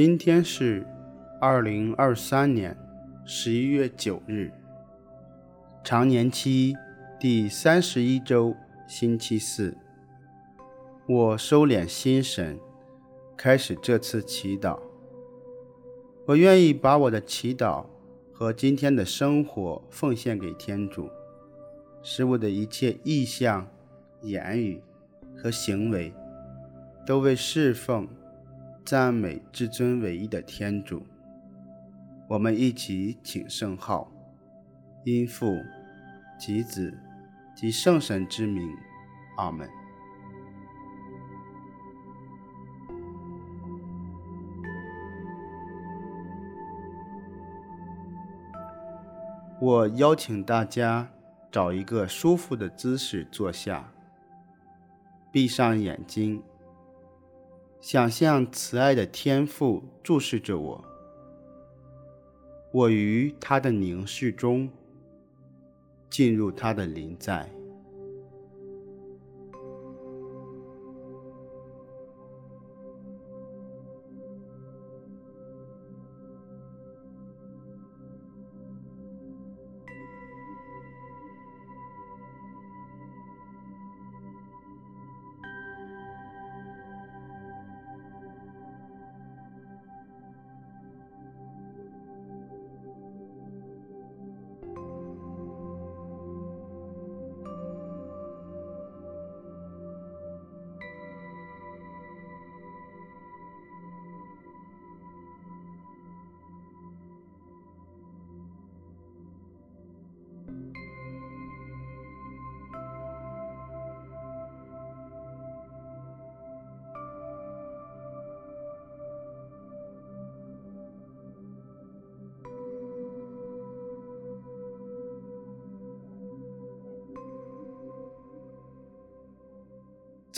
今天是二零二三年十一月九日，常年期第三十一周，星期四。我收敛心神，开始这次祈祷。我愿意把我的祈祷和今天的生活奉献给天主，使我的一切意向、言语和行为都为侍奉。赞美至尊唯一的天主，我们一起请圣号，因父及子及圣神之名，阿门。我邀请大家找一个舒服的姿势坐下，闭上眼睛。想象慈爱的天父注视着我，我于他的凝视中进入他的临在。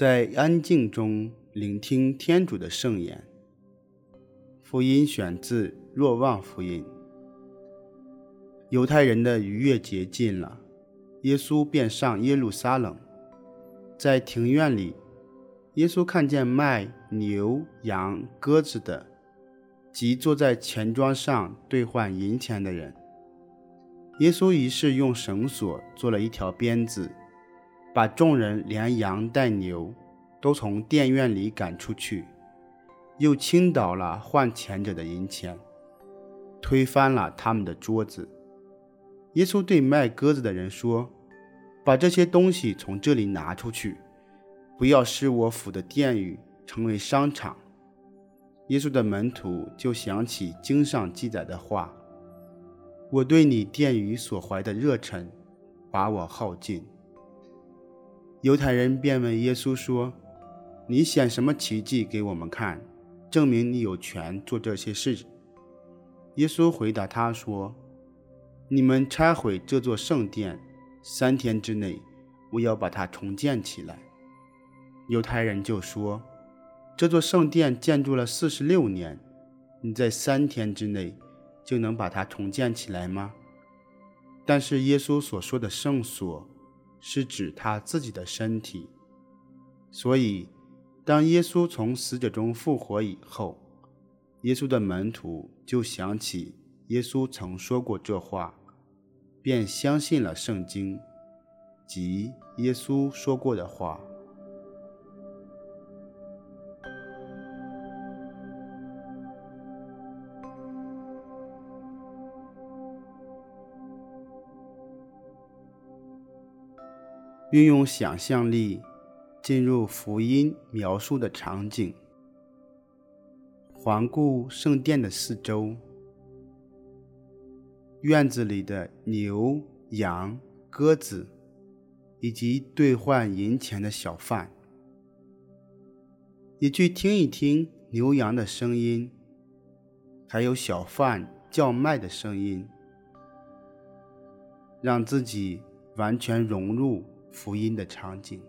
在安静中聆听天主的圣言。福音选自《若望福音》。犹太人的逾越节近了，耶稣便上耶路撒冷。在庭院里，耶稣看见卖牛羊鸽子的，及坐在钱庄上兑换银钱的人。耶稣于是用绳索做了一条鞭子。把众人连羊带牛都从店院里赶出去，又倾倒了换钱者的银钱，推翻了他们的桌子。耶稣对卖鸽子的人说：“把这些东西从这里拿出去，不要使我府的殿宇成为商场。”耶稣的门徒就想起经上记载的话：“我对你殿宇所怀的热忱，把我耗尽。”犹太人便问耶稣说：“你显什么奇迹给我们看，证明你有权做这些事？”耶稣回答他说：“你们拆毁这座圣殿，三天之内，我要把它重建起来。”犹太人就说：“这座圣殿建筑了四十六年，你在三天之内就能把它重建起来吗？”但是耶稣所说的圣所。是指他自己的身体，所以当耶稣从死者中复活以后，耶稣的门徒就想起耶稣曾说过这话，便相信了圣经及耶稣说过的话。运用想象力进入福音描述的场景，环顾圣殿的四周，院子里的牛、羊、鸽子，以及兑换银钱的小贩，也去听一听牛羊的声音，还有小贩叫卖的声音，让自己完全融入。福音的场景。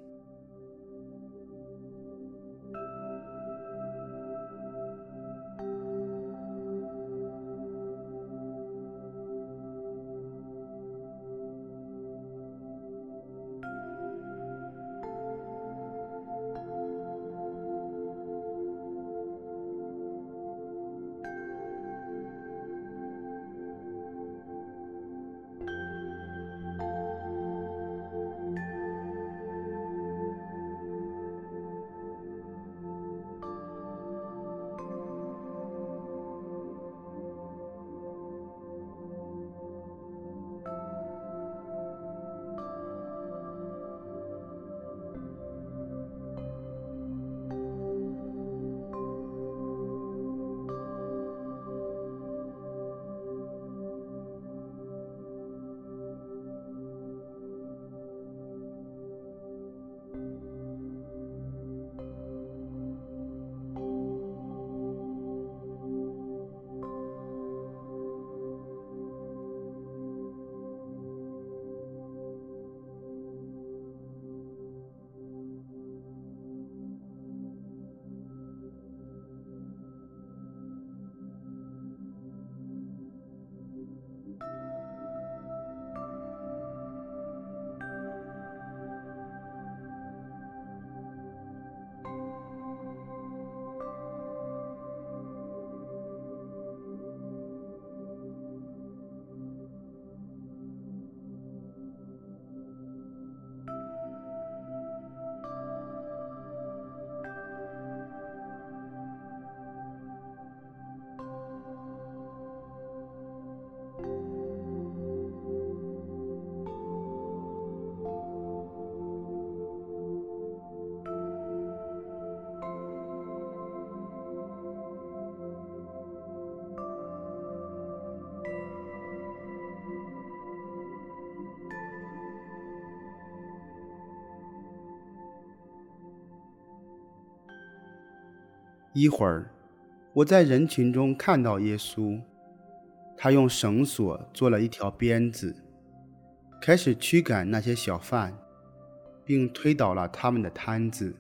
一会儿，我在人群中看到耶稣，他用绳索做了一条鞭子，开始驱赶那些小贩，并推倒了他们的摊子。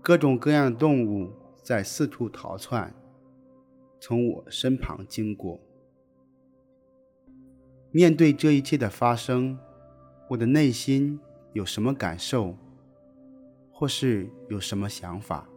各种各样的动物在四处逃窜，从我身旁经过。面对这一切的发生，我的内心有什么感受，或是有什么想法？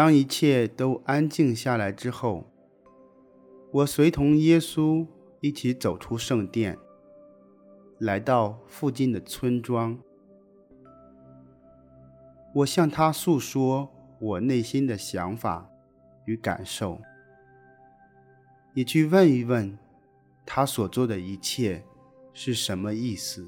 当一切都安静下来之后，我随同耶稣一起走出圣殿，来到附近的村庄。我向他诉说我内心的想法与感受，也去问一问他所做的一切是什么意思。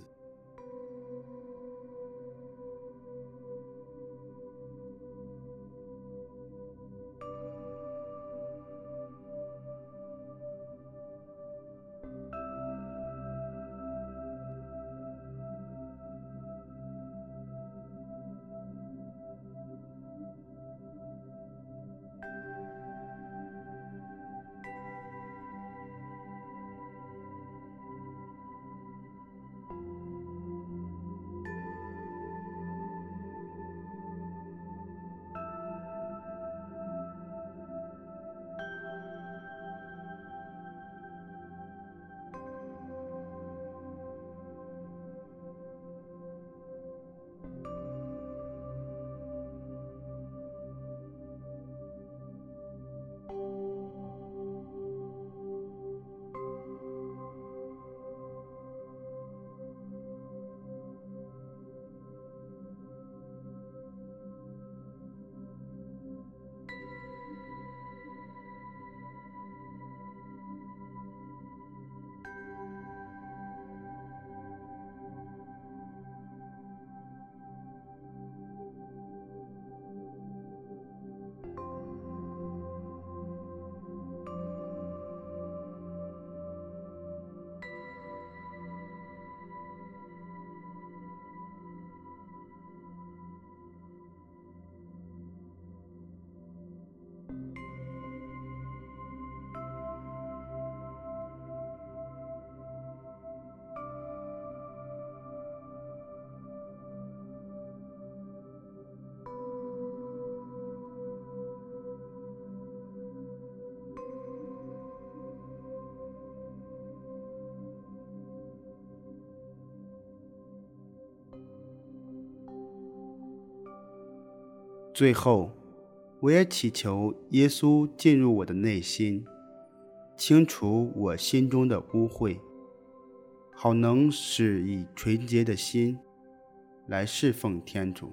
最后，我也祈求耶稣进入我的内心，清除我心中的污秽，好能使以纯洁的心来侍奉天主。